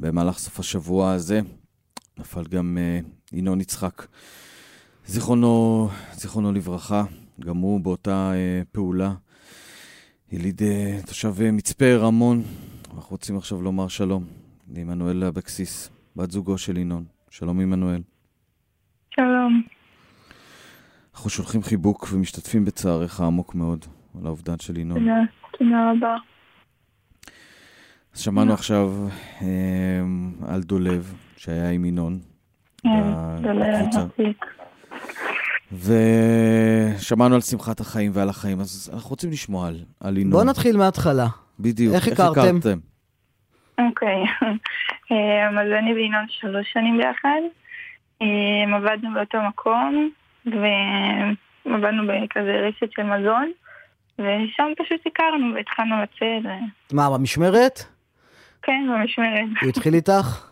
במהלך סוף השבוע הזה נפל גם uh, ינון יצחק, זיכרונו, זיכרונו לברכה, גם הוא באותה uh, פעולה. יליד uh, תושב uh, מצפה רמון, אנחנו רוצים עכשיו לומר שלום לעמנואל אבקסיס, בת זוגו של ינון. שלום עמנואל. שלום. אנחנו שולחים חיבוק ומשתתפים בצערך עמוק מאוד על האובדן של ינון. תודה, תודה רבה. אז שמענו עכשיו אה, על דולב, שהיה עם ינון. כן, דולב, ושמענו על שמחת החיים ועל החיים, אז אנחנו רוצים לשמוע על, על ינון. בוא נתחיל מההתחלה. בדיוק, איך הכרתם? אוקיי, אמ, אז אני וינון שלוש שנים ביחד. אמ, עבדנו באותו מקום, ועבדנו בכזה רשת של מזון, ושם פשוט הכרנו והתחלנו לצאת. מה, במשמרת? כן, במשמרת. הוא התחיל איתך?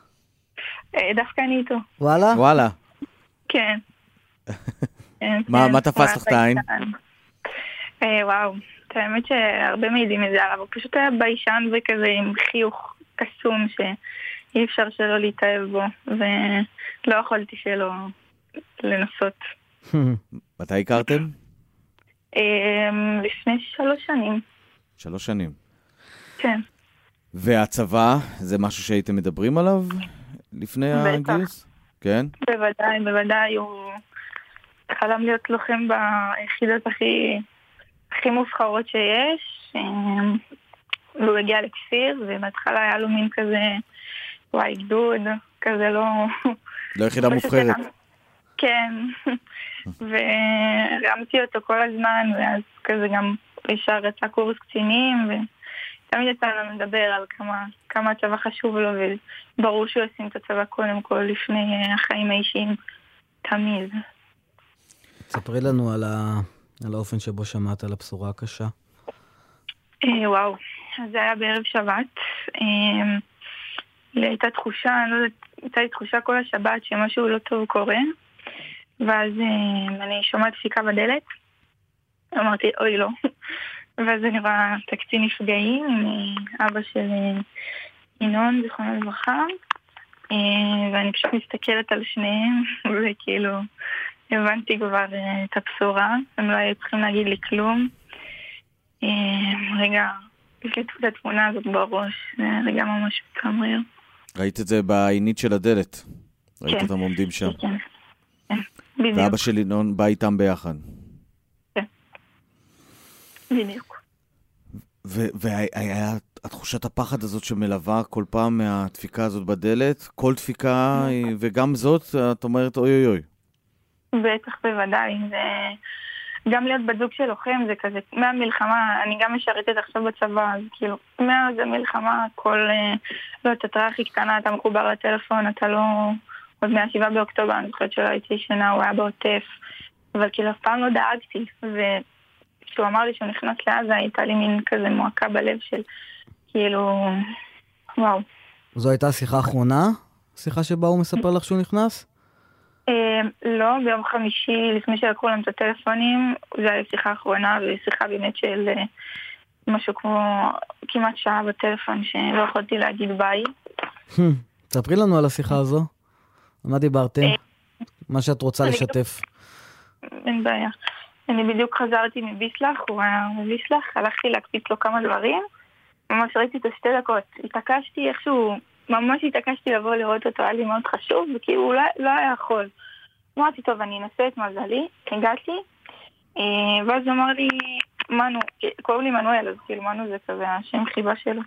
אה, דווקא אני איתו. וואלה? וואלה. כן. מה כן, תפס לך את העין? אה, וואו, האמת שהרבה מעידים מזה עליו, הוא פשוט היה ביישן וכזה עם חיוך קסום שאי אפשר שלא להתאהב בו, ולא יכולתי שלא לנסות. מתי הכרתם? אמ, לפני שלוש שנים. שלוש שנים. כן. והצבא, זה משהו שהייתם מדברים עליו לפני הגיוס? כן? בוודאי, בוודאי. הוא חלם להיות לוחם ביחידות הכי, הכי מובחרות שיש. אמ, והוא הגיע לכפיר, ובהתחלה היה לו מין כזה, וואי, גדוד, כזה לא... לא יחידה מובחרת. כן, והרמתי אותו כל הזמן, ואז כזה גם ישר רצה קורס קצינים, ותמיד יצא לנו לדבר על כמה, כמה הצבא חשוב לו, וברור שהוא ישים את הצבא קודם כל לפני החיים האישיים, תמיד. ספרי לנו על, ה... על האופן שבו שמעת על הבשורה הקשה. אה, וואו, זה היה בערב שבת. אה, לי הייתה תחושה, אני לא יודעת, הייתה לי תחושה כל השבת שמשהו לא טוב קורה. ואז אה, אני שומעת דפיקה בדלת. אמרתי, אוי לא. ואז אני רואה את הקצין נפגעים אה, אבא של אה, ינון, זיכרונו לברכה. ואני פשוט מסתכלת על שניהם, וכאילו הבנתי כבר את הבשורה, הם לא היו צריכים להגיד לי כלום. רגע, הקלטו את התמונה הזאת בראש, זה רגע ממש מצמרר. ראית את זה בעינית של הדלת. ראית כן. אותם עומדים שם. כן. בדיוק. ואבא של ינון בא איתם ביחד. בדיוק. והיה התחושת הפחד הזאת שמלווה כל פעם מהדפיקה הזאת בדלת, כל דפיקה, וגם זאת, את אומרת אוי אוי אוי. בטח, בוודאי. זה... גם להיות בת זוג של לוחם זה כזה, מהמלחמה, אני גם משרתת עכשיו בצבא, אז כאילו, מאז המלחמה, כל, אה, לא, את התראה הכי קטנה, אתה מחובר לטלפון, אתה לא... עוד מהשבעה באוקטובר, אני זוכרת שלא הייתי ישנה, הוא היה בעוטף, אבל כאילו אף פעם לא דאגתי, וכשהוא אמר לי שהוא נכנס לעזה, הייתה לי מין כזה מועקה בלב של כאילו, וואו. זו הייתה השיחה האחרונה? שיחה שבה הוא מספר לך שהוא נכנס? אמ, לא, ביום חמישי, לפני שלקחו לנו את הטלפונים, זו הייתה שיחה אחרונה, ושיחה באמת של אה, משהו כמו כמעט שעה בטלפון, שלא יכולתי להגיד ביי. ספרי לנו על השיחה הזו. מה דיברתם? אה, מה שאת רוצה לשתף. אין בעיה. אני בדיוק חזרתי מביסלח, הוא היה מביסלח, הלכתי להקפיץ לו כמה דברים. ממש ראיתי את השתי דקות. התעקשתי איכשהו, ממש התעקשתי לבוא לראות אותו, היה לי מאוד חשוב, וכאילו הוא לא, לא היה יכול. אמרתי, טוב, אני אנסה את מזלי, הגעתי, אה, ואז אמר לי, מנו, קוראים לי מנואל, אז כאילו מנו זה כזה השם חיבה שלו.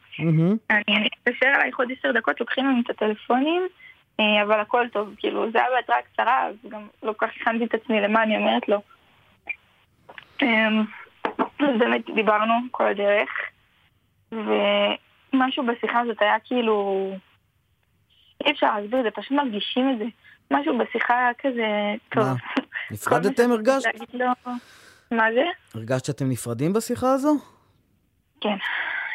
אני אתקשר אלייך עוד עשר דקות, לוקחים לנו את הטלפונים. אה, אבל הכל טוב, כאילו, זה היה בהתראה קצרה, אז גם לא כל כך הכנתי את עצמי למה אני אומרת לו. אמ, באמת דיברנו כל הדרך, ומשהו בשיחה הזאת היה כאילו... אי אפשר להסביר את זה, פשוט מרגישים את זה. משהו בשיחה היה כזה טוב. מה? נפרדתם הרגשת? מה זה? הרגשת שאתם נפרדים בשיחה הזו? כן,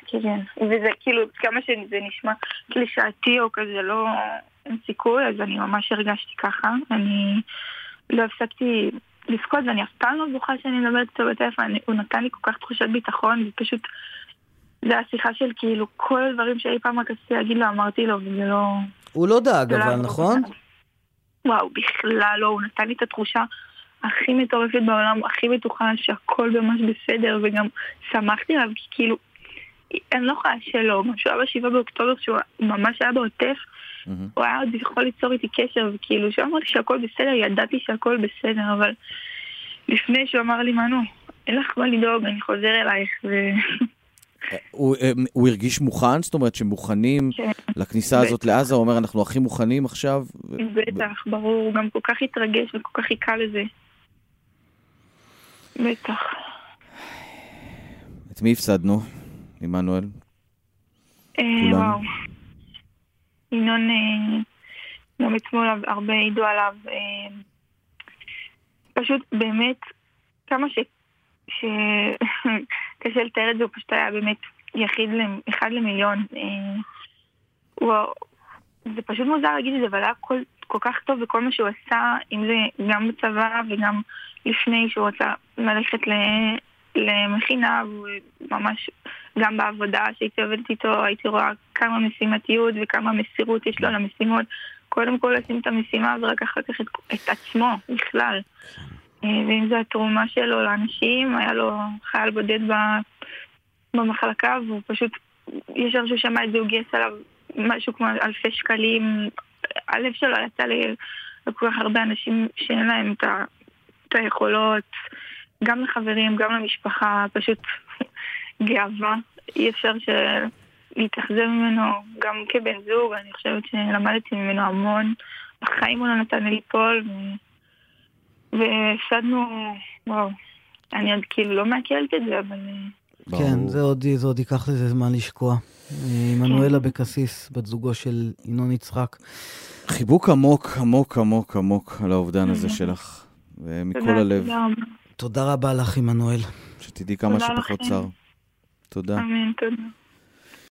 כן. וזה כאילו, כמה שזה נשמע קלישאתי או כזה לא... אין סיכוי, אז אני ממש הרגשתי ככה. אני לא הפסקתי לבכות, ואני אף פעם לא זוכה שאני מדברת איתו בטלפון. הוא נתן לי כל כך תחושת ביטחון, ופשוט זה השיחה של כאילו כל הדברים שאי פעם רק רציתי להגיד לו, אמרתי לו, וזה לא... הוא לא דאג לא אבל, היה נכון? וואו, בכלל לא, הוא נתן לי את התחושה הכי מטורפת בעולם, הכי בטוחה שהכל ממש בסדר, וגם שמחתי עליו, כי כאילו, אני לא יכולה שלא, גם שהוא היה בשבעה באוקטובר, שהוא ממש היה בעוטף, מהמם. הוא היה עוד יכול ליצור איתי קשר, וכאילו, כשהוא אמר לי שהכל בסדר, ידעתי שהכל בסדר, אבל לפני שהוא אמר לי, מנו, אין לך מה לדאוג, אני חוזר אלייך, ו... הוא, אה, הוא הרגיש מוכן? זאת אומרת שמוכנים כן, לכניסה הזאת לעזה? הוא אומר, אנחנו הכי מוכנים עכשיו? בטח, ברור, הוא גם כל כך התרגש וכל כך חיכה לזה. בטח. את מי הפסדנו, עמנואל? אה, כולם. ינון, אה, גם אתמול הרבה העידו עליו. אה, פשוט באמת, כמה ש... ש... קשה לתאר את זה, הוא פשוט היה באמת יחיד, אחד למיליון. הוא... זה פשוט מוזר להגיד את זה, אבל היה כל, כל כך טוב בכל מה שהוא עשה, אם זה גם בצבא וגם לפני שהוא רצה ללכת ל... למכינה, והוא ממש, גם בעבודה שהייתי עובדת איתו, הייתי רואה כמה משימתיות וכמה מסירות יש לו למשימות. קודם כל לשים את המשימה ורק אחר כך את, את עצמו בכלל. אה, ואם זו התרומה שלו לאנשים, היה לו חייל בודד ב- במחלקה, והוא פשוט, ישר שהוא שמע את זה, הוא גייס עליו משהו כמו אלפי שקלים. הלב שלו יצא לכל כך הרבה אנשים שאין להם את, את היכולות, גם לחברים, גם למשפחה, פשוט גאווה. אי אפשר ש... להתאכזב ממנו גם כבן זוג, אני חושבת שלמדתי ממנו המון. בחיים הוא לא נתן לי ליפול, ו... והפסדנו, וואו, אני עוד כאילו לא מעכלת את זה, אבל... אה, כן. זה עוד, זה עוד ייקח לזה זמן לשקוע. אה, עמנואל אבקסיס, בת זוגו של ינון יצחק. חיבוק עמוק, עמוק, עמוק, עמוק על האובדן הזה. שלך. ומכל הלב, תודה רבה. לך, עמנואל. שתדעי כמה תודה שפחות לכם. צער. תודה. אמן, תודה.